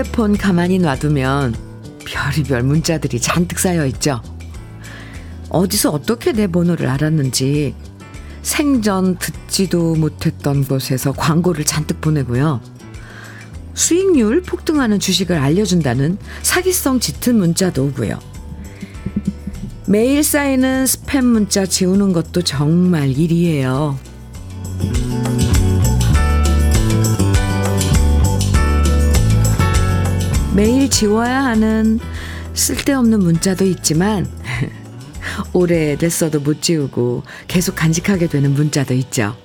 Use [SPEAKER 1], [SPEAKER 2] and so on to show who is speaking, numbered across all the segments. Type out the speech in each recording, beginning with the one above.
[SPEAKER 1] 휴대폰 가만히 놔두면 별의별 문자들이 잔뜩 쌓여 있죠. 어디서 어떻게 내 번호를 알았는지 생전 듣지도 못했던 곳에서 광고를 잔뜩 보내고요. 수익률 폭등하는 주식을 알려준다는 사기성 짙은 문자도 오고요. 매일 쌓이는 스팸 문자 지우는 것도 정말 일이에요. 매일 지워야 하는 쓸데없는 문자도 있지만 오래됐어도 못 지우고 계속 간직하게 되는 문자도 있죠.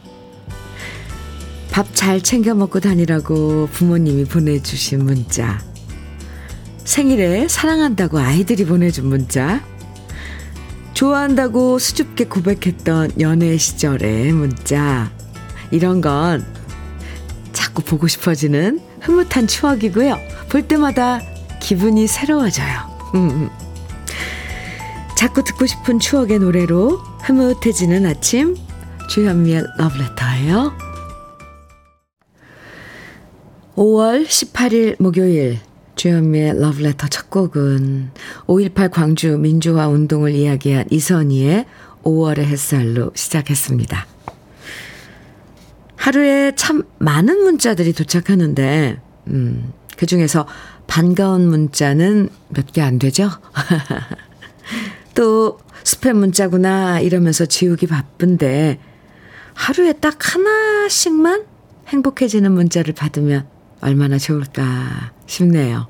[SPEAKER 1] 밥 잘 챙겨 먹고 다니라고 부모님이 보내주신 문자. 생일에 사랑한다고 아이들이 보내준 문자. 좋아한다고 수줍게 고백했던 연애 시절의 문자. 이런 건 자꾸 보고 싶어지는 흐뭇한 추억이고요. 볼 때마다 기분이 새로워져요. 음. 자꾸 듣고 싶은 추억의 노래로 흐뭇해지는 아침 주현미의 러브레터예요. 5월 18일 목요일 주현미의 러브레터 첫 곡은 5.18 광주 민주화 운동을 이야기한 이선희의 5월의 햇살로 시작했습니다. 하루에 참 많은 문자들이 도착하는데, 음, 그 중에서 반가운 문자는 몇 개 안 되죠? 또 스팸 문자구나 이러면서 지우기 바쁜데 하루에 딱 하나씩만 행복해지는 문자를 받으면 얼마나 좋을까 싶네요.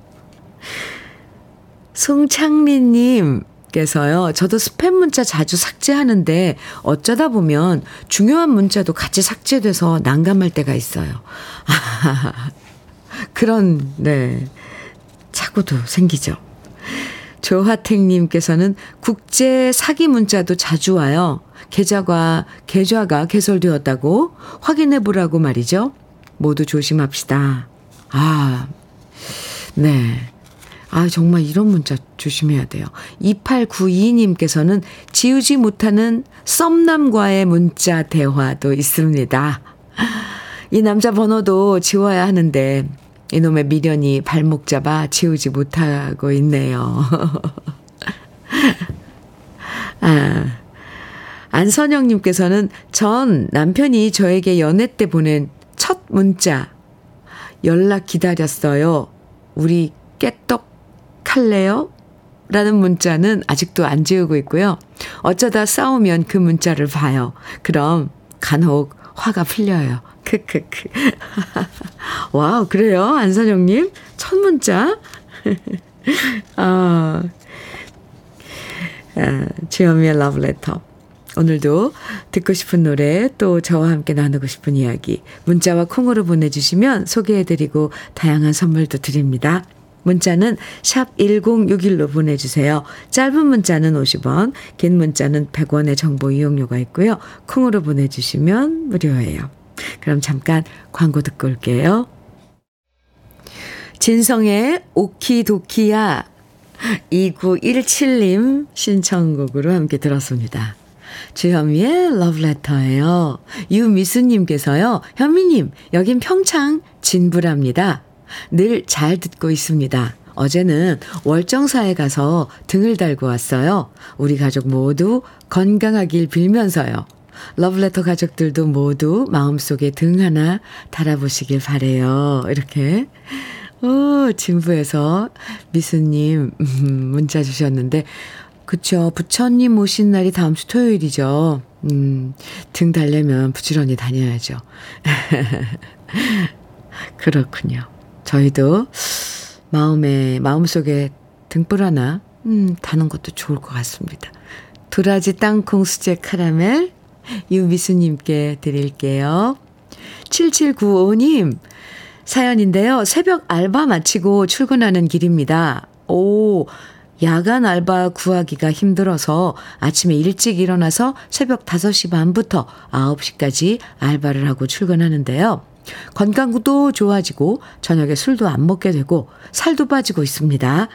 [SPEAKER 1] 송창리님 께서요, 저도 스팸 문자 자주 삭제하는데 어쩌다 보면 중요한 문자도 같이 삭제돼서 난감할 때가 있어요. 그런, 네, 착오도 생기죠. 조하택님께서는 국제 사기 문자도 자주 와요. 계좌가, 계좌가 개설되었다고 확인해 보라고 말이죠. 모두 조심합시다. 아, 네. 아, 정말 이런 문자 조심해야 돼요. 2892님께서는 지우지 못하는 썸남과의 문자 대화도 있습니다. 이 남자 번호도 지워야 하는데 이놈의 미련이 발목 잡아 지우지 못하고 있네요. 아, 안선영님께서는 전 남편이 저에게 연애 때 보낸 첫 문자 연락 기다렸어요. 우리 깨떡 할래요? 라는 문자는 아직도 안 지우고 있고요. 어쩌다 싸우면 그 문자를 봐요. 그럼 간혹 화가 풀려요. 크크크. Wow, 그래요? 안선영님? 첫 문자? 아, 아, 주현미의 러브레터. 오늘도 듣고 싶은 노래 또 저와 함께 나누고 싶은 이야기 문자와 콩으로 보내주시면 소개해드리고 다양한 선물도 드립니다. 문자는 샵 1061로 보내주세요. 짧은 문자는 50원, 긴 문자는 100원의 정보 이용료가 있고요. 콩으로 보내주시면 무료예요. 그럼 잠깐 광고 듣고 올게요. 진성의 오키도키야 2917님 신청곡으로 함께 들었습니다. 주현미의 러브레터예요. 유미수님께서요. 현미님, 여긴 평창 진부랍니다. 늘 잘 듣고 있습니다. 어제는 월정사에 가서 등을 달고 왔어요. 우리 가족 모두 건강하길 빌면서요. 러브레터 가족들도 모두 마음속에 등 하나 달아보시길 바래요. 이렇게. 오, 진부에서 미수님 음, 문자 주셨는데, 그쵸. 부처님 오신 날이 다음 주 토요일이죠. 음, 등 달래면 부지런히 다녀야죠. 그렇군요. 저희도 마음에, 마음속에 등불 하나, 음, 다는 것도 좋을 것 같습니다. 도라지 땅콩 수제 카라멜, 유미수님께 드릴게요. 7795님, 사연인데요. 새벽 알바 마치고 출근하는 길입니다. 오, 야간 알바 구하기가 힘들어서 아침에 일찍 일어나서 새벽 5시 반부터 9시까지 알바를 하고 출근하는데요. 건강도 좋아지고 저녁에 술도 안 먹게 되고 살도 빠지고 있습니다.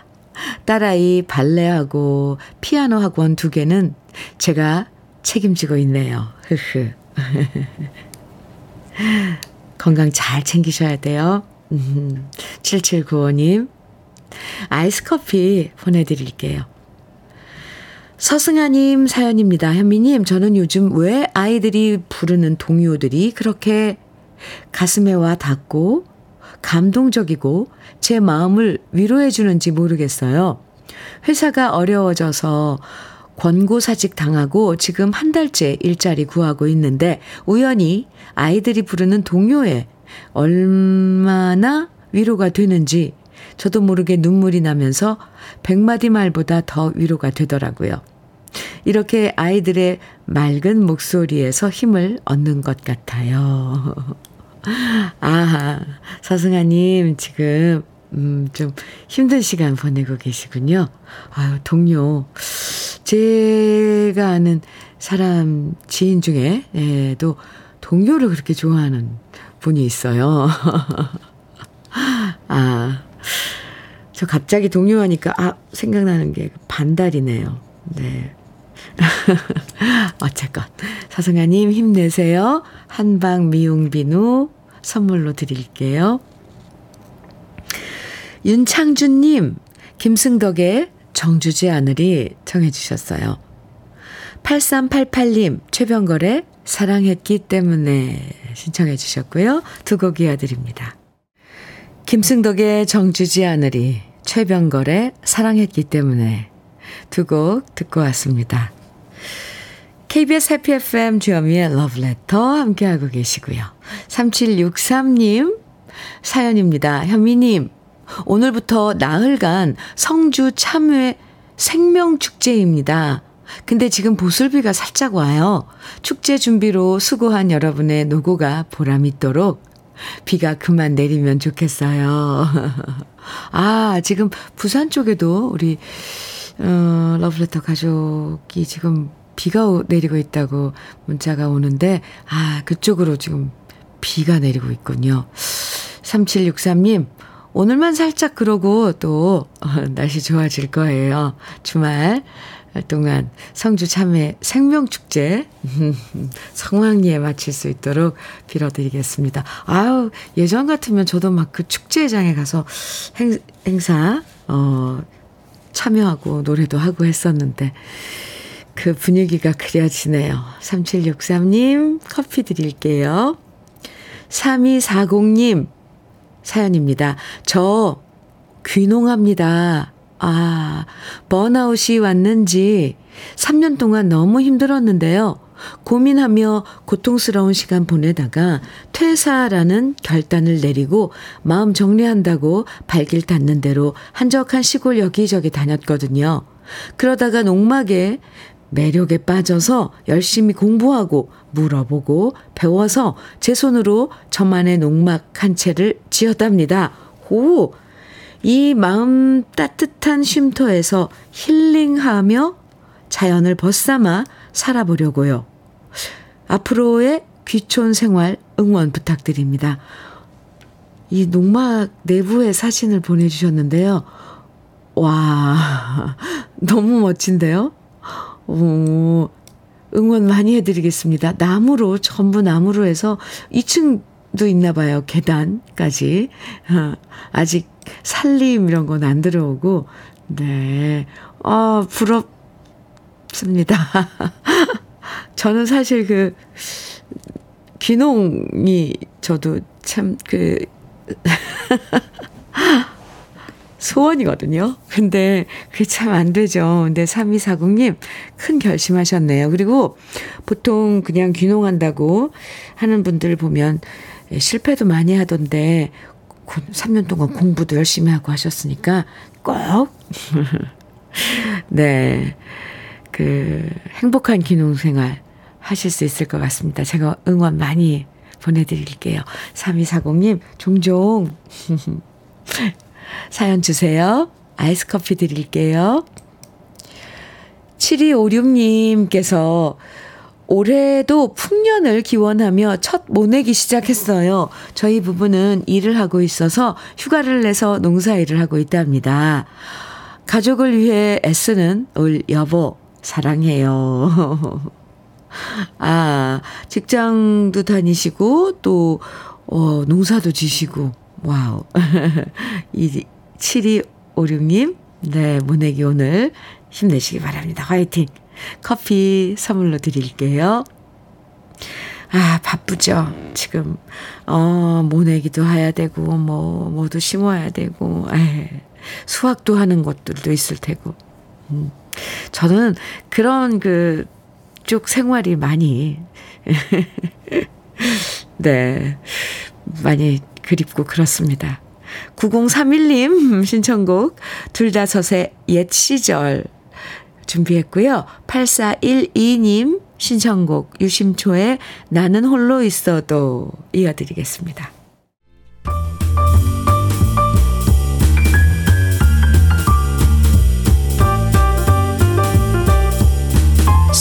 [SPEAKER 1] 딸아이 발레하고 피아노 학원 두 개는 제가 책임지고 있네요. 흐흐. 건강 잘 챙기셔야 돼요. 음, 7795님, 아이스 커피 보내드릴게요. 서승아님 사연입니다. 현미님, 저는 요즘 왜 아이들이 부르는 동요들이 그렇게 가슴에 와 닿고 감동적이고 제 마음을 위로해 주는지 모르겠어요. 회사가 어려워져서 권고사직 당하고 지금 한 달째 일자리 구하고 있는데 우연히 아이들이 부르는 동요에 얼마나 위로가 되는지 저도 모르게 눈물이 나면서 백마디 말보다 더 위로가 되더라고요. 이렇게 아이들의 맑은 목소리에서 힘을 얻는 것 같아요. 아, 서승아님, 지금, 음, 좀 힘든 시간 보내고 계시군요. 아유, 동료. 제가 아는 사람, 지인 중에, 예, 또 동료를 그렇게 좋아하는 분이 있어요. 아, 저 갑자기 동료하니까, 아, 생각나는 게 반달이네요. 네. 어쨌건 서승아님 힘내세요. 한방 미용 비누 선물로 드릴게요. 윤창준님 김승덕의 정주지 않으리 청해 주셨어요. 8388님 최병걸의 사랑했기 때문에 신청해 주셨고요. 두 곡 이어드립니다. 김승덕의 정주지 않으리 최병걸의 사랑했기 때문에 두 곡 듣고 왔습니다. KBS 해피 FM 주현미의 러브레터 함께하고 계시고요. 3763님 사연입니다. 현미님, 오늘부터 나흘간 성주 참외 생명축제입니다. 근데 지금 보슬비가 살짝 와요. 축제 준비로 수고한 여러분의 노고가 보람있도록 비가 그만 내리면 좋겠어요. 아, 지금 부산 쪽에도 우리, 어, 러브레터 가족이 지금 비가 내리고 있다고 문자가 오는데, 아, 그쪽으로 지금 비가 내리고 있군요. 3763님, 오늘만 살짝 그러고 또 어, 날씨 좋아질 거예요. 주말 동안 성주 참외 생명축제 성황리에 마칠 수 있도록 빌어드리겠습니다. 아유, 예전 같으면 저도 막 그 축제장에 가서 행, 행사, 어, 참여하고 노래도 하고 했었는데, 그 분위기가 그려지네요. 3763님, 커피 드릴게요. 3240님, 사연입니다. 저, 귀농합니다. 아, 번아웃이 왔는지 3년 동안 너무 힘들었는데요. 고민하며 고통스러운 시간 보내다가 퇴사라는 결단을 내리고 마음 정리한다고 발길 닿는 대로 한적한 시골 여기저기 다녔거든요. 그러다가 농막에 매력에 빠져서 열심히 공부하고 물어보고 배워서 제 손으로 저만의 농막 한 채를 지었답니다. 오! 이 마음 따뜻한 쉼터에서 힐링하며 자연을 벗삼아 살아보려고요. 앞으로의 귀촌 생활 응원 부탁드립니다. 이 농막 내부의 사진을 보내주셨는데요. 와, 너무 멋진데요? 오, 응원 많이 해드리겠습니다. 나무로, 전부 나무로 해서 2층도 있나 봐요. 계단까지. 어, 아직 살림 이런 건 안 들어오고, 네. 아, 부럽습니다. 저는 사실 그, 귀농이 저도 참 그, 소원이거든요. 근데 그게 참 안 되죠. 근데 3240님 큰 결심하셨네요. 그리고 보통 그냥 귀농한다고 하는 분들 보면 실패도 많이 하던데 3년 동안 공부도 열심히 하고 하셨으니까 꼭 네. 그 행복한 귀농 생활 하실 수 있을 것 같습니다. 제가 응원 많이 보내드릴게요. 3240님, 종종 사연 주세요. 아이스 커피 드릴게요. 7256님께서 올해도 풍년을 기원하며 첫 모내기 시작했어요. 저희 부부는 일을 하고 있어서 휴가를 내서 농사일을 하고 있답니다. 가족을 위해 애쓰는 울 여보, 사랑해요. 아, 직장도 다니시고, 또, 어, 농사도 지시고, wow. 이 7256님, 네, 모내기 오늘 힘내시기 바랍니다. 화이팅! 커피 선물로 드릴게요. 아, 바쁘죠. 지금, 어, 모내기도 해야 되고, 뭐, 뭐도 심어야 되고, 에 수학도 하는 것들도 있을 테고. 음. 저는 그런 그, 쪽 생활이 많이, 네, 많이 그립고 그렇습니다. 9031님 신청곡 둘 다 섯의 옛 시절 준비했고요. 8412님 신청곡 유심초의 나는 홀로 있어도 이어드리겠습니다.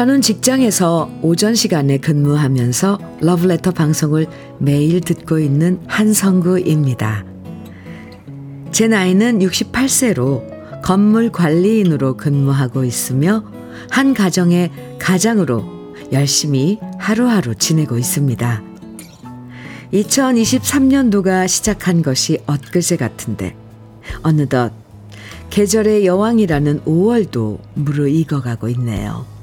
[SPEAKER 1] 저는 직장에서 오전 시간에 근무하면서 러브레터 방송을 매일 듣고 있는 한성구입니다. 제 나이는 68세로 건물 관리인으로 근무하고 있으며 한 가정의 가장으로 열심히 하루하루 지내고 있습니다. 2023년도가 시작한 것이 엊그제 같은데 어느덧 계절의 여왕이라는 5월도 무르익어가고 있네요.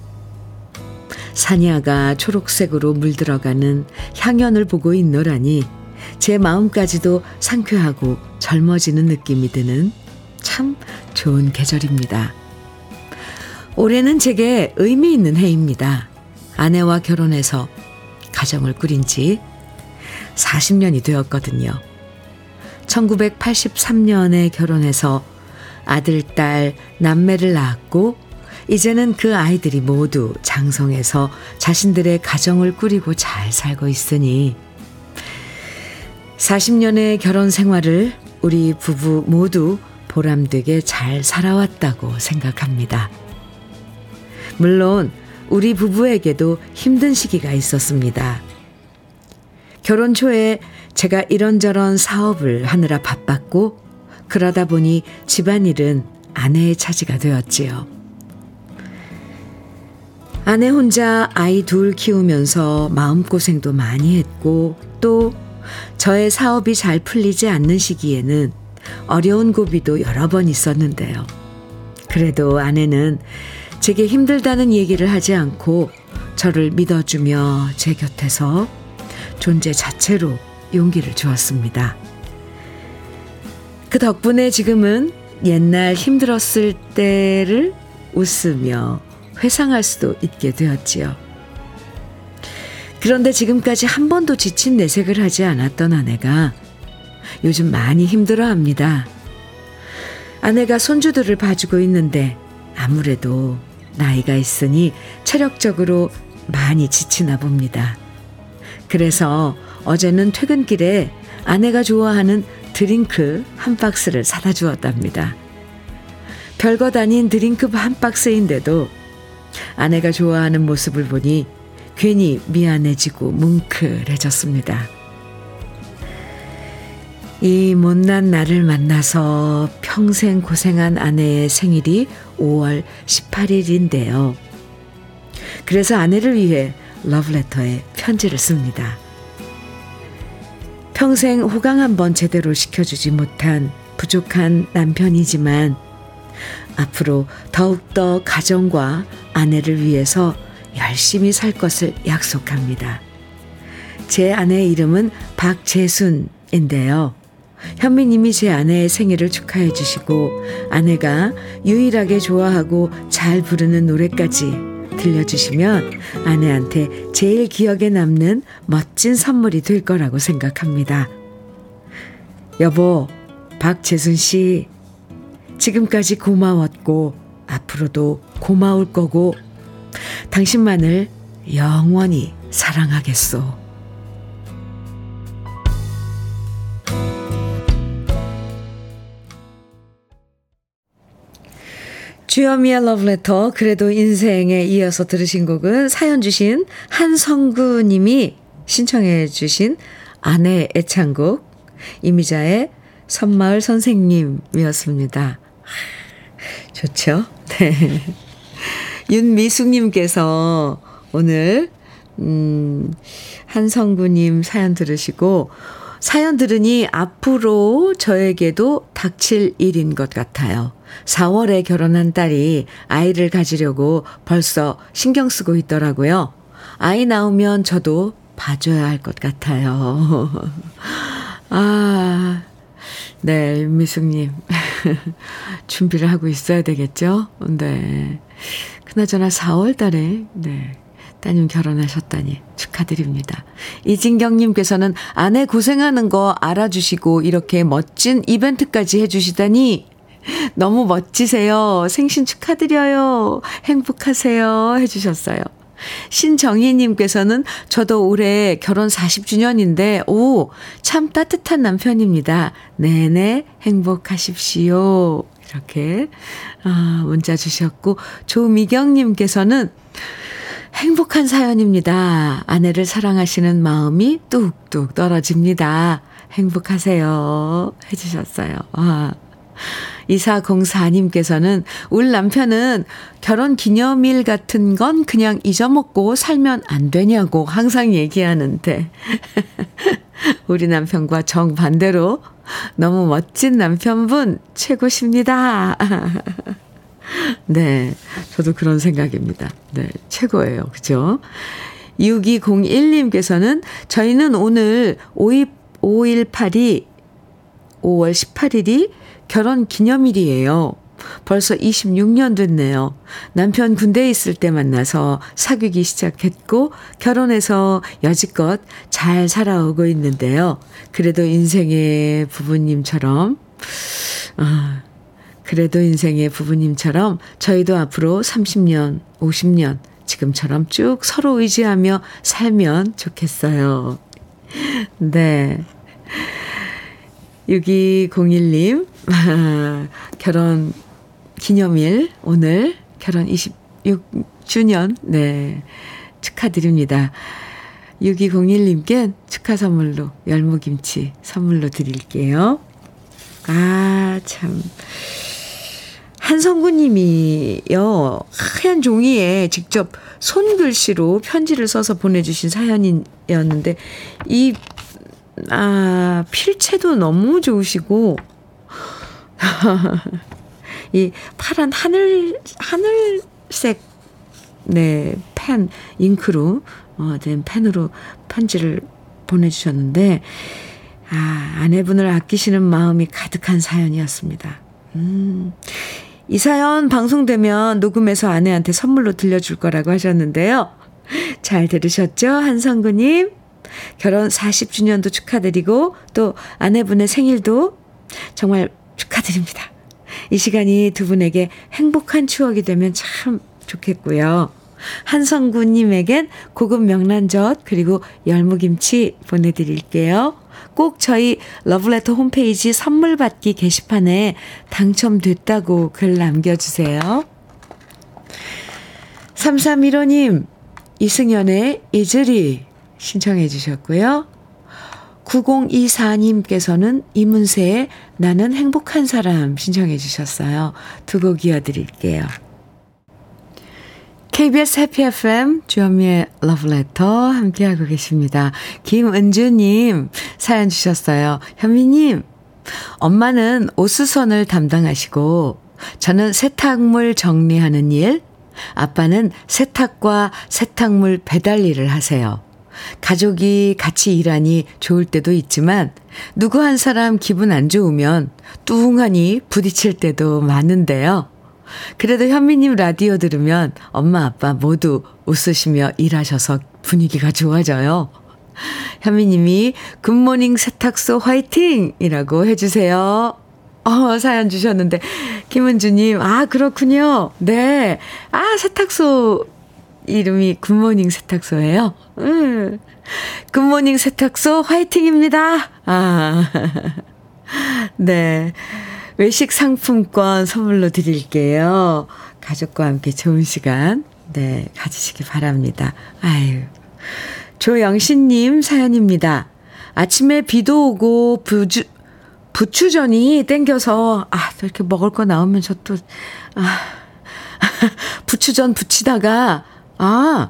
[SPEAKER 1] 사냐가 초록색으로 물들어가는 향연을 보고 있노라니 제 마음까지도 상쾌하고 젊어지는 느낌이 드는 참 좋은 계절입니다. 올해는 제게 의미 있는 해입니다. 아내와 결혼해서 가정을 꾸린 지 40년이 되었거든요. 1983년에 결혼해서 아들, 딸, 남매를 낳았고, 이제는 그 아이들이 모두 장성해서 자신들의 가정을 꾸리고 잘 살고 있으니, 40년의 결혼 생활을 우리 부부 모두 보람되게 잘 살아왔다고 생각합니다. 물론 우리 부부에게도 힘든 시기가 있었습니다. 결혼 초에 제가 이런저런 사업을 하느라 바빴고 그러다 보니 집안일은 아내의 차지가 되었지요. 아내 혼자 아이 둘 키우면서 마음고생도 많이 했고 또 저의 사업이 잘 풀리지 않는 시기에는 어려운 고비도 여러 번 있었는데요. 그래도 아내는 제게 힘들다는 얘기를 하지 않고 저를 믿어주며 제 곁에서 존재 자체로 용기를 주었습니다. 그 덕분에 지금은 옛날 힘들었을 때를 웃으며 회상할 수도 있게 되었지요. 그런데 지금까지 한 번도 지친 내색을 하지 않았던 아내가 요즘 많이 힘들어 합니다. 아내가 손주들을 봐주고 있는데 아무래도 나이가 있으니 체력적으로 많이 지치나 봅니다. 그래서 어제는 퇴근길에 아내가 좋아하는 드링크 한 박스를 사다 주었답니다. 별것 아닌 드링크 한 박스인데도 아내가 좋아하는 모습을 보니 괜히 미안해지고 뭉클해졌습니다. 이 못난 나를 만나서 평생 고생한 아내의 생일이 5월 18일인데요. 그래서 아내를 위해 러브레터에 편지를 씁니다. 평생 호강 한번 제대로 시켜주지 못한 부족한 남편이지만 앞으로 더욱더 가정과 아내를 위해서 열심히 살 것을 약속합니다. 제 아내의 이름은 박재순인데요. 현미님이 제 아내의 생일을 축하해 주시고 아내가 유일하게 좋아하고 잘 부르는 노래까지 들려주시면 아내한테 제일 기억에 남는 멋진 선물이 될 거라고 생각합니다. 여보, 박재순 씨, 지금까지 고마웠고 앞으로도 고마울 거고 당신만을 영원히 사랑하겠소. 주여미의 러브레터 그래도 인생에 이어서 들으신 곡은 사연 주신 한성구 님이 신청해 주신 아내 애창곡 이미자의 선마을 선생님이었습니다. 좋죠? 네. 윤미숙님께서 오늘, 음, 한성구님 사연 들으시고, 사연 들으니 앞으로 저에게도 닥칠 일인 것 같아요. 4월에 결혼한 딸이 아이를 가지려고 벌써 신경 쓰고 있더라고요. 아이 나오면 저도 봐줘야 할 것 같아요. 아, 네, 미숙님. 준비를 하고 있어야 되겠죠? 네. 그나저나 4월 달에, 네. 따님 결혼하셨다니 축하드립니다. 이진경님께서는 아내 고생하는 거 알아주시고 이렇게 멋진 이벤트까지 해주시다니 너무 멋지세요. 생신 축하드려요. 행복하세요. 해주셨어요. 신정희님께서는 저도 올해 결혼 40주년인데, 오, 참 따뜻한 남편입니다. 내내 행복하십시오. 이렇게, 아, 문자 주셨고, 조미경님께서는 행복한 사연입니다. 아내를 사랑하시는 마음이 뚝뚝 떨어집니다. 행복하세요. 해주셨어요. 아. 2404님께서는 울 남편은 결혼 기념일 같은 건 그냥 잊어먹고 살면 안 되냐고 항상 얘기하는데. 우리 남편과 정반대로 너무 멋진 남편분 최고십니다. 네. 저도 그런 생각입니다. 네. 최고예요. 그죠? 6201님께서는 저희는 오늘 5.18이 5월 18일이 결혼 기념일이에요. 벌써 26년 됐네요. 남편 군대에 있을 때 만나서 사귀기 시작했고 결혼해서 여지껏 잘 살아오고 있는데요. 그래도 인생의 부부님처럼 아, 그래도 인생의 부부님처럼 저희도 앞으로 30년, 50년 지금처럼 쭉 서로 의지하며 살면 좋겠어요. 네. 6201님, 결혼 기념일, 오늘 결혼 26주년, 네, 축하드립니다. 6201님께 축하 선물로 열무김치 선물로 드릴게요. 아, 참. 한성구 님이요, 하얀 종이에 직접 손글씨로 편지를 써서 보내주신 사연이었는데, 이 아, 필체도 너무 좋으시고, 이 파란 하늘, 하늘색, 네, 펜, 잉크로, 어, 된 펜으로 편지를 보내주셨는데, 아, 아내분을 아끼시는 마음이 가득한 사연이었습니다. 음, 이 사연 방송되면 녹음해서 아내한테 선물로 들려줄 거라고 하셨는데요. 잘 들으셨죠? 한성구님? 결혼 40주년도 축하드리고 또 아내분의 생일도 정말 축하드립니다. 이 시간이 두 분에게 행복한 추억이 되면 참 좋겠고요. 한성구님에겐 고급 명란젓 그리고 열무김치 보내드릴게요. 꼭 저희 러브레터 홈페이지 선물 받기 게시판에 당첨됐다고 글 남겨주세요. 3315님, 이승연의 이즈리 신청해 주셨고요. 9024님께서는 이문세의 나는 행복한 사람 신청해 주셨어요. 두 곡 이어드릴게요. KBS 해피 FM 주현미의 러브레터 함께하고 계십니다. 김은주님 사연 주셨어요. 현미님, 엄마는 옷수선을 담당하시고 저는 세탁물 정리하는 일, 아빠는 세탁과 세탁물 배달 일을 하세요. 가족이 같이 일하니 좋을 때도 있지만 누구 한 사람 기분 안 좋으면 뚱하니 부딪힐 때도 많은데요. 그래도 현미님 라디오 들으면 엄마 아빠 모두 웃으시며 일하셔서 분위기가 좋아져요. 현미님이 굿모닝 세탁소 화이팅! 이라고 해주세요. 어, 사연 주셨는데, 김은주님, 아, 그렇군요. 네. 아, 세탁소 이름이 굿모닝 세탁소예요. 음. 굿모닝 세탁소 화이팅입니다. 아. 네. 외식 상품권 선물로 드릴게요. 가족과 함께 좋은 시간, 네, 가지시기 바랍니다. 아유. 조영신님 사연입니다. 아침에 비도 오고 부주, 부추전이 땡겨서, 아, 또 이렇게 먹을 거 나오면 저 또, 아, 부추전 부치다가, 아,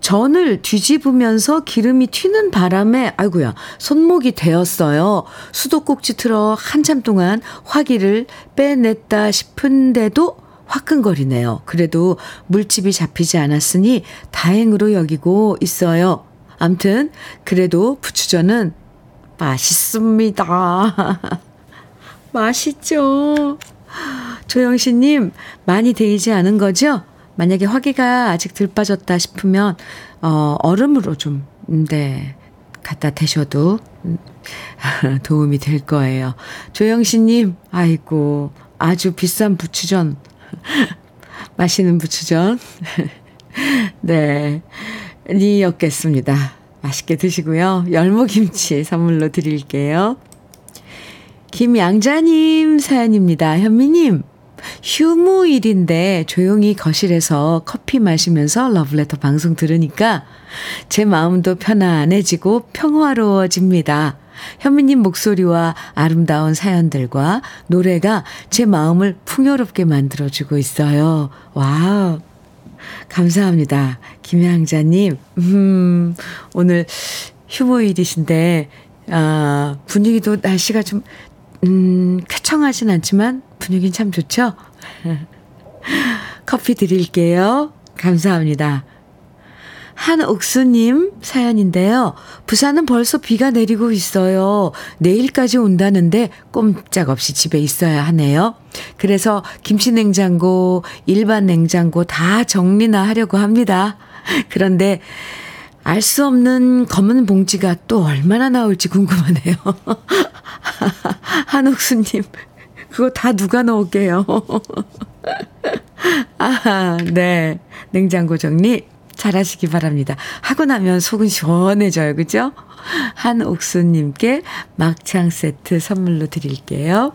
[SPEAKER 1] 전을 뒤집으면서 기름이 튀는 바람에 아이고야 손목이 되었어요. 수도꼭지 틀어 한참 동안 화기를 빼냈다 싶은데도 화끈거리네요. 그래도 물집이 잡히지 않았으니 다행으로 여기고 있어요. 암튼 그래도 부추전은 맛있습니다. 맛있죠. 조영신님 많이 데이지 않은 거죠? 만약에 화기가 아직 덜 빠졌다 싶으면 어 얼음으로 좀 네. 갖다 대셔도 음, 도움이 될 거예요. 조영신 님, 아이고 아주 비싼 부추전 마시는 부추전 네. 이었겠습니다. 맛있게 드시고요. 열무김치 선물로 드릴게요. 김양자님 사연입니다. 현미님, 휴무일인데 조용히 거실에서 커피 마시면서 러브레터 방송 들으니까 제 마음도 편안해지고 평화로워집니다. 현미님 목소리와 아름다운 사연들과 노래가 제 마음을 풍요롭게 만들어주고 있어요. 와우. 감사합니다. 김양자님. 음, 오늘 휴무일이신데, 아, 분위기도 날씨가 좀, 음, 쾌청하진 않지만 분위기는 참 좋죠? 커피 드릴게요. 감사합니다. 한옥수님 사연인데요. 부산은 벌써 비가 내리고 있어요. 내일까지 온다는데 꼼짝없이 집에 있어야 하네요. 그래서 김치 냉장고, 일반 냉장고 다 정리나 하려고 합니다. 그런데 알 수 없는 검은 봉지가 또 얼마나 나올지 궁금하네요. 한옥수님, 그거 다 누가 넣을게요. 아, 네. 냉장고 정리 잘하시기 바랍니다. 하고 나면 속은 시원해져요. 그죠? 한옥수님께 막창 세트 선물로 드릴게요.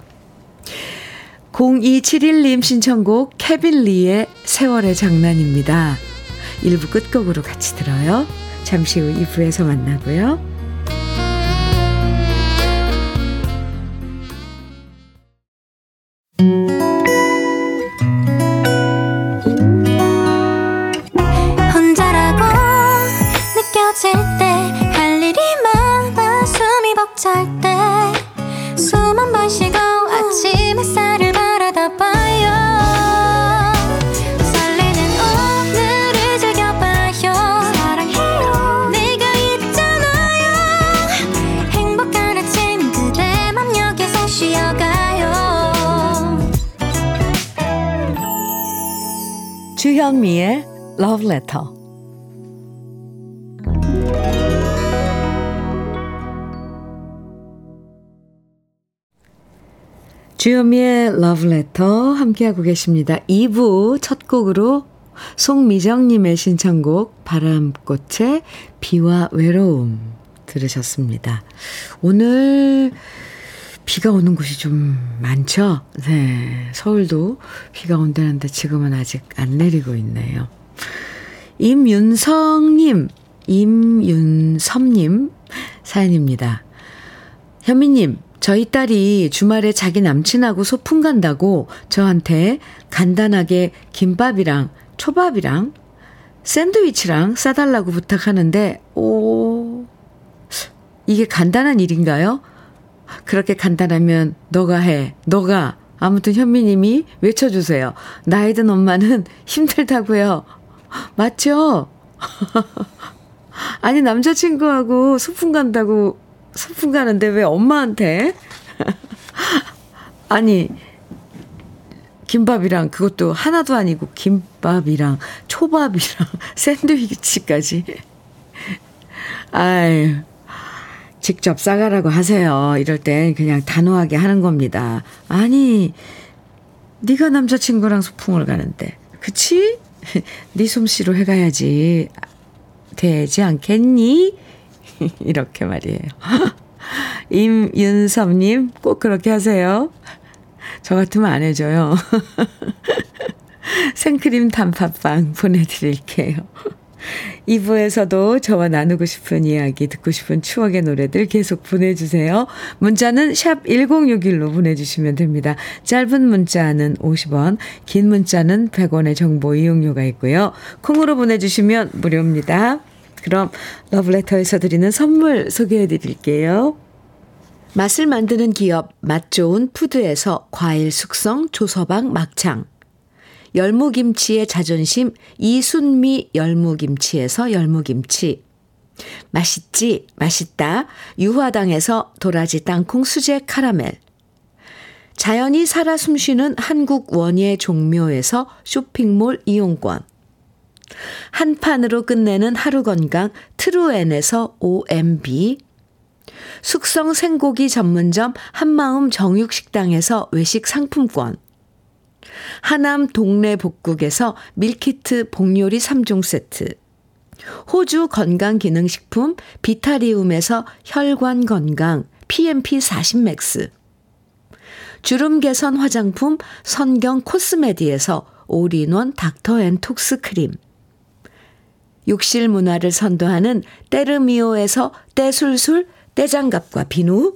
[SPEAKER 1] 0271님 신청곡 케빈 리의 세월의 장난입니다. 1부 끝곡으로 같이 들어요. 잠시 후 2부에서 만나고요. 주현미의 Love Letter. 주현미의 Love Letter 함께하고 계십니다. 2부 첫 곡으로 송미정님의 신청곡 바람꽃의 비와 외로움 들으셨습니다. 오늘 비가 오는 곳이 좀 많죠? 네. 서울도 비가 온다는데 지금은 아직 안 내리고 있네요. 임윤성님, 임윤섭님 사연입니다. 현미님, 저희 딸이 주말에 자기 남친하고 소풍 간다고 저한테 간단하게 김밥이랑 초밥이랑 샌드위치랑 싸달라고 부탁하는데, 오, 이게 간단한 일인가요? 그렇게 간단하면 너가 해. 너가. 아무튼 현미님이 외쳐주세요. 나이 든 엄마는 힘들다고요. 맞죠? 아니, 남자친구하고 소풍 간다고 소풍 가는데 왜 엄마한테? 아니, 김밥이랑 그것도 하나도 아니고 김밥이랑 초밥이랑 샌드위치까지. 아유. 직접 싸가라고 하세요. 이럴 땐 그냥 단호하게 하는 겁니다. 아니, 네가 남자친구랑 소풍을 가는데. 그치? 네 솜씨로 해가야지. 되지 않겠니? 이렇게 말이에요. 임윤섭님, 꼭 그렇게 하세요. 저 같으면 안 해줘요. 생크림 단팥빵 보내드릴게요. 2부에서도 저와 나누고 싶은 이야기, 듣고 싶은 추억의 노래들 계속 보내주세요. 문자는 샵 1061로 보내주시면 됩니다. 짧은 문자는 50원, 긴 문자는 100원의 정보 이용료가 있고요. 콩으로 보내주시면 무료입니다. 그럼 러브레터에서 드리는 선물 소개해 드릴게요. 맛을 만드는 기업 맛 좋은 푸드에서 과일 숙성 조서방 막창 열무김치의 자존심 이순미 열무김치에서 열무김치. 맛있지? 맛있다. 유화당에서 도라지 땅콩 수제 카라멜. 자연이 살아 숨쉬는 한국 원예 종묘에서 쇼핑몰 이용권. 한 판으로 끝내는 하루 건강 트루엔에서 OMB 숙성 생고기 전문점 한마음 정육식당에서 외식 상품권 하남 동네 복국에서 밀키트 복요리 3종 세트 호주 건강기능식품 비타리움에서 혈관 건강 PMP 40 맥스 주름 개선 화장품 선경 코스메디에서 올인원 닥터 앤 톡스 크림 욕실 문화를 선도하는 때르미오에서 때술술 때장갑과 비누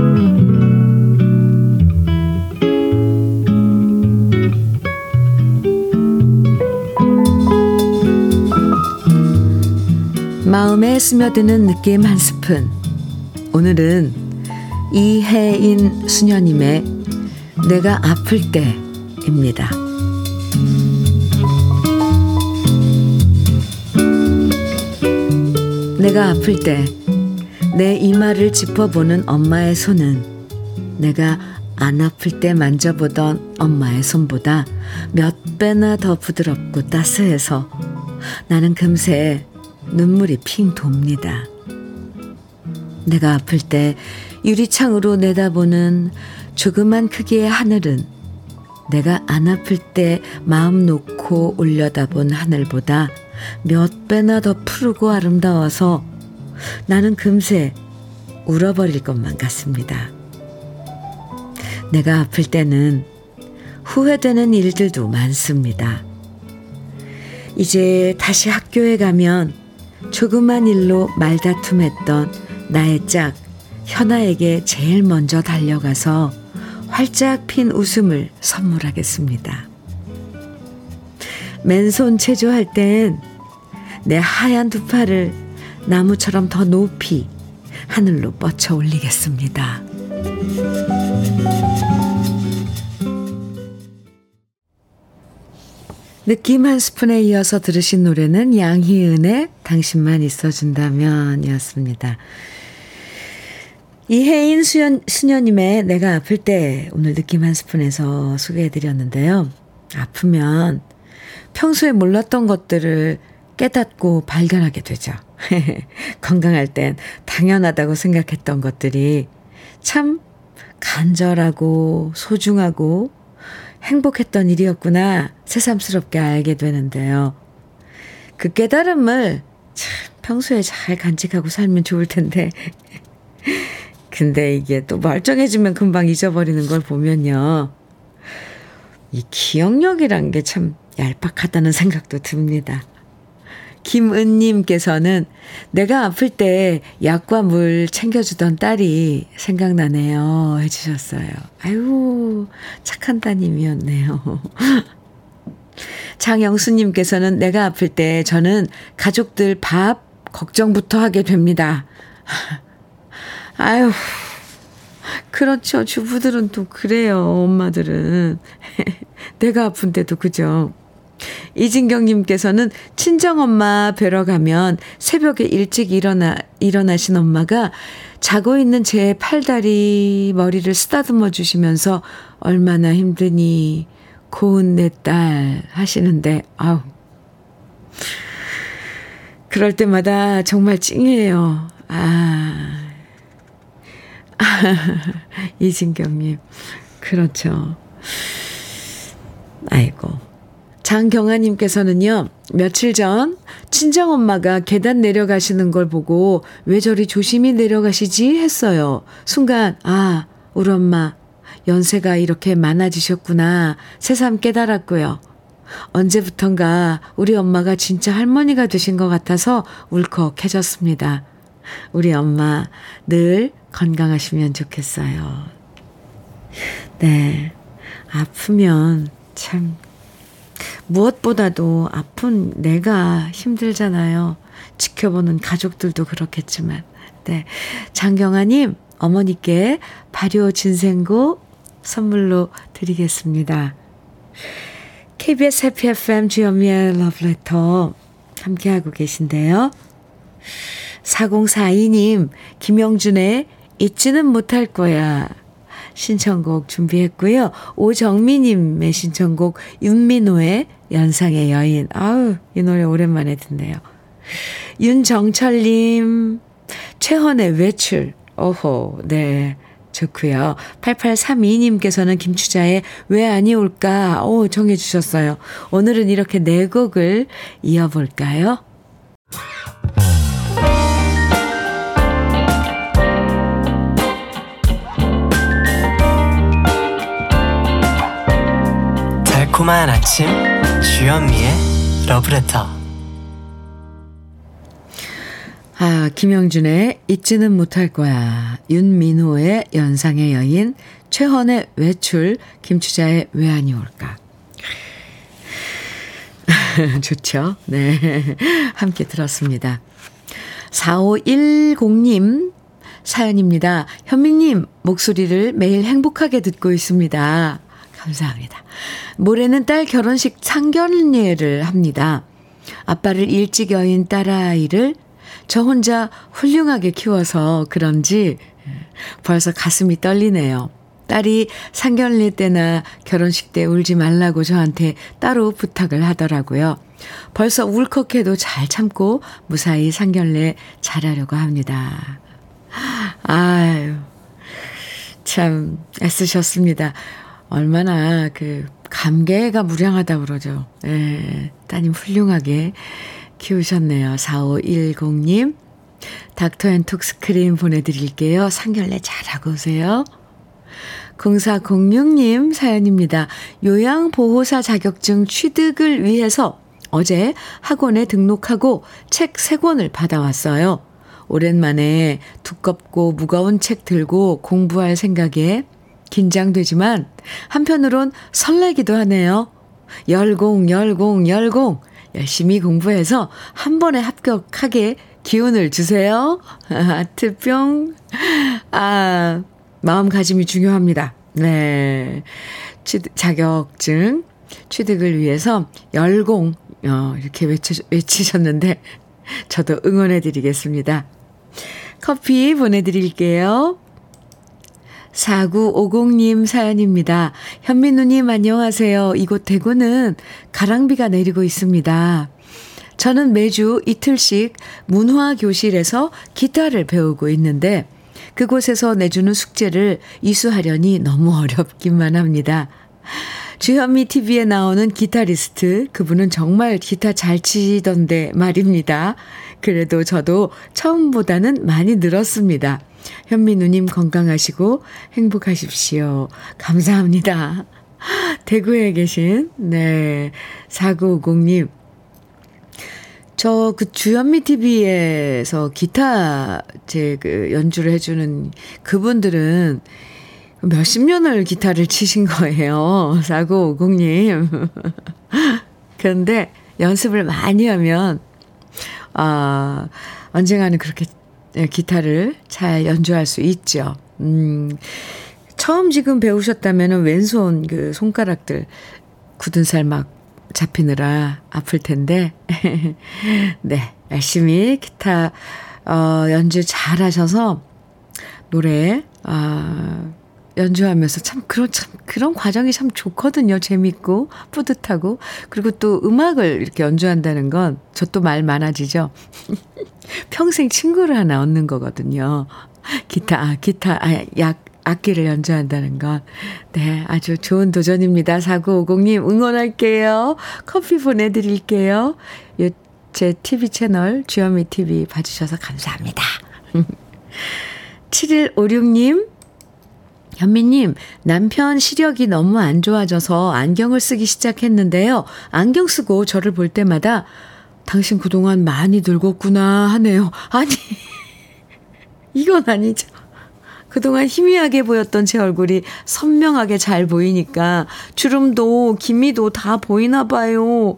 [SPEAKER 1] 스며드는 느낌 한 스푼. 오늘은 이혜인 수녀님의 내가 아플 때입니다. 내가 아플 때 내 이마를 짚어보는 엄마의 손은 내가 안 아플 때 만져보던 엄마의 손보다 몇 배나 더 부드럽고 따스해서 나는 금세 눈물이 핑 돕니다. 내가 아플 때 유리창으로 내다보는 조그만 크기의 하늘은 내가 안 아플 때 마음 놓고 올려다본 하늘보다 몇 배나 더 푸르고 아름다워서 나는 금세 울어버릴 것만 같습니다. 내가 아플 때는 후회되는 일들도 많습니다. 이제 다시 학교에 가면 조그만 일로 말다툼했던 나의 짝 현아에게 제일 먼저 달려가서 활짝 핀 웃음을 선물하겠습니다. 맨손 체조할 땐 내 하얀 두 팔을 나무처럼 더 높이 하늘로 뻗쳐 올리겠습니다. 느낌 한 스푼에 이어서 들으신 노래는 양희은의 당신만 있어준다면 이었습니다. 이혜인 수연, 수녀님의 내가 아플 때 오늘 느낌 한 스푼에서 소개해드렸는데요. 아프면 평소에 몰랐던 것들을 깨닫고 발견하게 되죠. 건강할 땐 당연하다고 생각했던 것들이 참 간절하고 소중하고 행복했던 일이었구나 새삼스럽게 알게 되는데요. 그 깨달음을 참 평소에 잘 간직하고 살면 좋을 텐데. 근데 이게 또 멀쩡해지면 금방 잊어버리는 걸 보면요. 이 기억력이란 게 참 얄팍하다는 생각도 듭니다. 김은님께서는 내가 아플 때 약과 물 챙겨주던 딸이 생각나네요. 해주셨어요. 아유, 착한 따님이었네요. 장영수님께서는 내가 아플 때 저는 가족들 밥 걱정부터 하게 됩니다. 아유, 그렇죠. 주부들은 또 그래요. 엄마들은. 내가 아픈데도 그죠. 이진경님께서는 친정엄마 뵈러 가면 새벽에 일찍 일어나, 일어나신 엄마가 자고 있는 제 팔다리 머리를 쓰다듬어 주시면서 얼마나 힘드니 고운 내 딸 하시는데, 아우. 그럴 때마다 정말 찡해요. 아. 이진경님. 그렇죠. 아이고. 장경아님께서는요, 며칠 전 친정엄마가 계단 내려가시는 걸 보고 왜 저리 조심히 내려가시지 했어요. 순간, 아, 우리 엄마, 연세가 이렇게 많아지셨구나. 새삼 깨달았고요. 언제부턴가 우리 엄마가 진짜 할머니가 되신 것 같아서 울컥해졌습니다. 우리 엄마 늘 건강하시면 좋겠어요. 네. 아프면 참 무엇보다도 아픈 내가 힘들잖아요. 지켜보는 가족들도 그렇겠지만. 네. 장경아님, 어머니께 발효 진생고 선물로 드리겠습니다. KBS 해피 FM 주현미의 러브레터 함께하고 계신데요. 4042님, 김영준의 잊지는 못할 거야. 신청곡 준비했고요. 오정미님의 신청곡 윤민호의 연상의 여인. 아우, 이 노래 오랜만에 듣네요. 윤정철님, 최헌의 외출. 오호, 네. 좋고요. 8832님께서는 김추자의 왜 아니 올까? 오, 정해 주셨어요. 오늘은 이렇게 네 곡을 이어볼까요?
[SPEAKER 2] 달콤한 아침 주현미의 러브레터
[SPEAKER 1] 아, 김영준의 잊지는 못할 거야. 윤민호의 연상의 여인, 최헌의 외출, 김추자의 왜 아니 올까. 좋죠. 네. 함께 들었습니다. 4510님 사연입니다. 현미님, 목소리를 매일 행복하게 듣고 있습니다. 감사합니다. 모레는 딸 결혼식 상견례를 합니다. 아빠를 일찍 여인 딸아이를 저 혼자 훌륭하게 키워서 그런지 벌써 가슴이 떨리네요. 딸이 상견례 때나 결혼식 때 울지 말라고 저한테 따로 부탁을 하더라고요. 벌써 울컥해도 잘 참고 무사히 상견례 잘하려고 합니다. 아유, 참 애쓰셨습니다. 얼마나 그 감개가 무량하다 그러죠. 예, 따님 훌륭하게 키우셨네요. 4510님. 닥터 앤 톡스크림 보내드릴게요. 상견례 잘하고 오세요. 0406님 사연입니다. 요양보호사 자격증 취득을 위해서 어제 학원에 등록하고 책 3권을 받아왔어요. 오랜만에 두껍고 무거운 책 들고 공부할 생각에 긴장되지만 한편으론 설레기도 하네요. 열공, 열공, 열공. 열심히 공부해서 한 번에 합격하게 기운을 주세요. 하트뿅. 아, 마음가짐이 중요합니다. 네. 취득, 자격증 취득을 위해서 열공, 어, 이렇게 외치, 외치셨는데, 저도 응원해 드리겠습니다. 커피 보내드릴게요. 4950님 사연입니다. 현민우님 안녕하세요. 이곳 대구는 가랑비가 내리고 있습니다. 저는 매주 이틀씩 문화교실에서 기타를 배우고 있는데 그곳에서 내주는 숙제를 이수하려니 너무 어렵기만 합니다. 주현미 TV에 나오는 기타리스트, 그분은 정말 기타 잘 치던데 말입니다. 그래도 저도 처음보다는 많이 늘었습니다. 현미 누님 건강하시고 행복하십시오. 감사합니다. 대구에 계신, 네, 4950님. 저 그 주현미 TV에서 기타 제 그 연주를 해주는 그분들은 몇십 년을 기타를 치신 거예요. 4950님. 그런데 연습을 많이 하면, 아, 언젠가는 그렇게 기타를 잘 연주할 수 있죠. 음, 처음 지금 배우셨다면 왼손 그 손가락들 굳은 살 막 잡히느라 아플 텐데, 네, 열심히 기타, 어, 연주 잘 하셔서 노래, 아, 연주하면서 참 그런 참 그런 과정이 참 좋거든요. 재밌고 뿌듯하고 그리고 또 음악을 이렇게 연주한다는 건 저 또 말 많아지죠. 평생 친구를 하나 얻는 거거든요. 기타 아 기타 아약 악기를 연주한다는 건. 네, 아주 좋은 도전입니다. 4950님, 응원할게요. 커피 보내드릴게요. 제 TV 채널, 주현미 TV 봐주셔서 감사합니다. 7156님, 현미님, 남편 시력이 너무 안 좋아져서 안경을 쓰기 시작했는데요. 안경 쓰고 저를 볼 때마다 당신 그동안 많이 늙었구나 하네요. 아니, 이건 아니죠. 그동안 희미하게 보였던 제 얼굴이 선명하게 잘 보이니까 주름도 기미도 다 보이나 봐요.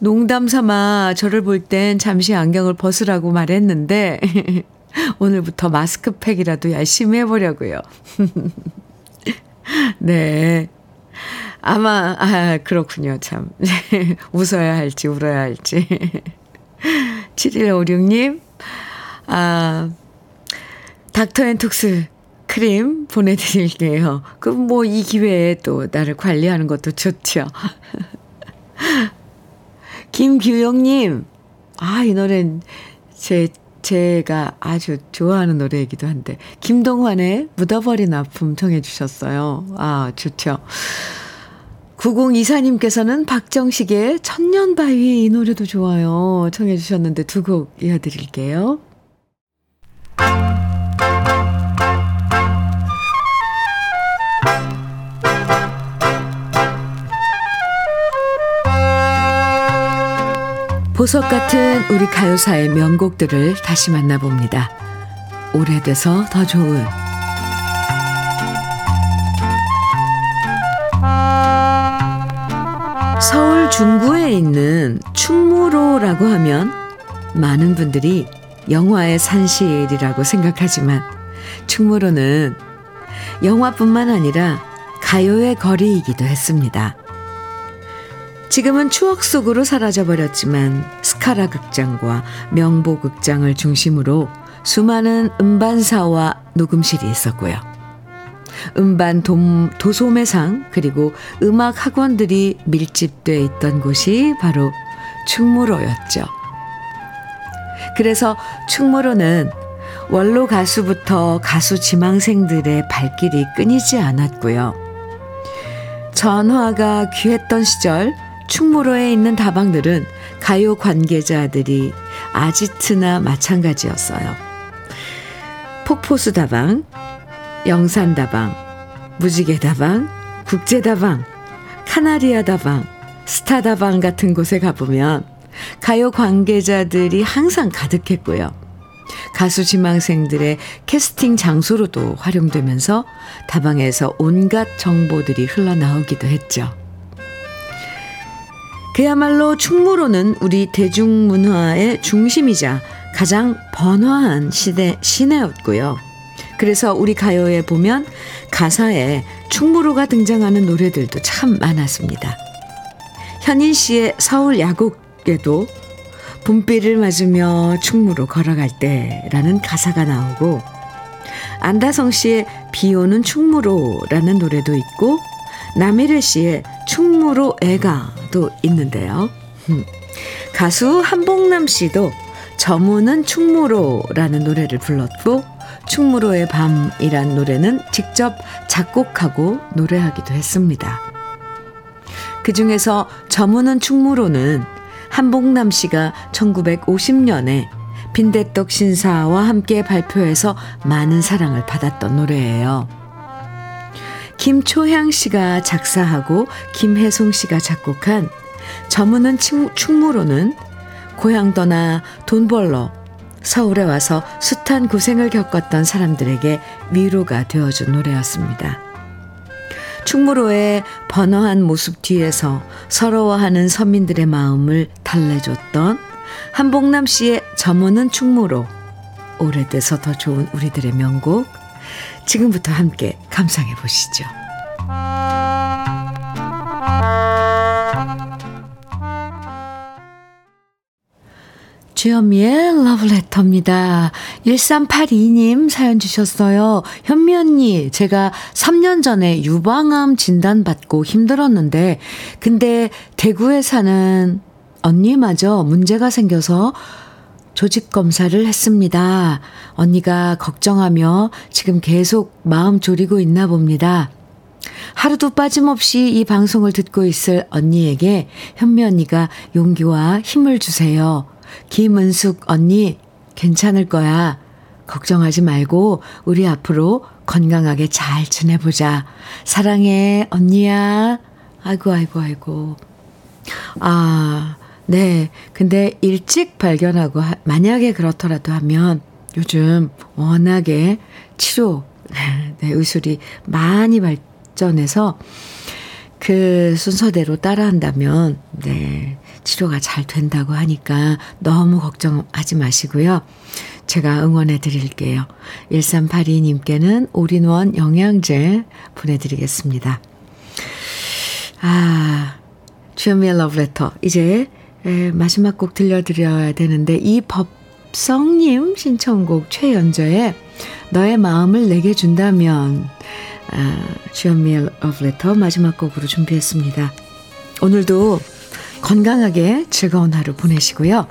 [SPEAKER 1] 농담 삼아 저를 볼 땐 잠시 안경을 벗으라고 말했는데 오늘부터 마스크팩이라도 열심히 해보려고요. 네. 아마, 아, 그렇군요, 참. 웃어야 할지, 울어야 할지. 7156님, 아, 닥터 앤 톡스 크림 보내드릴게요. 그럼 뭐 이 기회에 또 나를 관리하는 것도 좋죠. 김규영님, 아, 이 노래는 제, 제가 아주 좋아하는 노래이기도 한데, 김동환의 묻어버린 아픔 청해 주셨어요. 아, 좋죠. 9024님께서는 박정식의 천년바위 이 노래도 좋아요. 청해 주셨는데 두 곡 이어드릴게요. 보석 같은 우리 가요사의 명곡들을 다시 만나봅니다. 오래돼서 더 좋은 서울 중구에 있는 충무로라고 하면 많은 분들이 영화의 산실이라고 생각하지만 충무로는 영화뿐만 아니라 가요의 거리이기도 했습니다. 지금은 추억 속으로 사라져버렸지만 스카라 극장과 명보 극장을 중심으로 수많은 음반사와 녹음실이 있었고요. 음반 돔, 도소매상 그리고 음악 학원들이 밀집돼 있던 곳이 바로 충무로였죠. 그래서 충무로는 원로 가수부터 가수 지망생들의 발길이 끊이지 않았고요. 전화가 귀했던 시절 충무로에 있는 다방들은 가요 관계자들이 아지트나 마찬가지였어요. 폭포수 다방, 영산 다방, 무지개 다방, 국제 다방, 카나리아 다방, 스타 다방 같은 곳에 가보면 가요 관계자들이 항상 가득했고요. 가수 지망생들의 캐스팅 장소로도 활용되면서 다방에서 온갖 정보들이 흘러나오기도 했죠. 그야말로 충무로는 우리 대중문화의 중심이자 가장 번화한 시대, 시내였고요. 그래서 우리 가요에 보면 가사에 충무로가 등장하는 노래들도 참 많았습니다. 현인 씨의 서울 야곡에도 봄비를 맞으며 충무로 걸어갈 때라는 가사가 나오고 안다성 씨의 비 오는 충무로라는 노래도 있고 남일혜 씨의 충무로 애가도 있는데요. 가수 한복남 씨도 저무는 충무로라는 노래를 불렀고 충무로의 밤이란 노래는 직접 작곡하고 노래하기도 했습니다. 그 중에서 저무는 충무로는 한복남 씨가 1950년에 빈대떡 신사와 함께 발표해서 많은 사랑을 받았던 노래예요. 김초향 씨가 작사하고 김혜송 씨가 작곡한 저무는 충무로는 고향 떠나 돈 벌러 서울에 와서 숱한 고생을 겪었던 사람들에게 위로가 되어준 노래였습니다. 충무로의 번화한 모습 뒤에서 서러워하는 서민들의 마음을 달래줬던 한복남 씨의 점오는 충무로 오래돼서 더 좋은 우리들의 명곡 지금부터 함께 감상해 보시죠. 주현미의 러브레터입니다. 1382님 사연 주셨어요. 현미 언니, 제가 3년 전에 유방암 진단받고 힘들었는데, 근데 대구에 사는 언니마저 문제가 생겨서 조직 검사를 했습니다. 언니가 걱정하며 지금 계속 마음 졸이고 있나 봅니다. 하루도 빠짐없이 이 방송을 듣고 있을 언니에게 현미 언니가 용기와 힘을 주세요. 김은숙 언니, 괜찮을 거야. 걱정하지 말고 우리 앞으로 건강하게 잘 지내보자. 사랑해, 언니야. 아이고, 아이고, 아이고. 아, 네. 근데 일찍 발견하고, 만약에 그렇더라도 하면 요즘 워낙에 치료, 네, 의술이 많이 발전해서 그 순서대로 따라한다면, 네. 치료가 잘 된다고 하니까 너무 걱정하지 마시고요. 제가 응원해 드릴게요. 1382님께는 올인원 영양제 보내드리겠습니다. 아, 주현미의 러브레터. 이제 마지막 곡 들려드려야 되는데, 이 법성님 신청곡 최연저의 너의 마음을 내게 준다면, 아, 주현미의 러브레터 마지막 곡으로 준비했습니다. 오늘도 건강하게 즐거운 하루 보내시고요.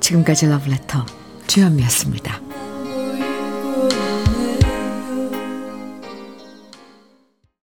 [SPEAKER 1] 지금까지 러브레터 주현미였습니다.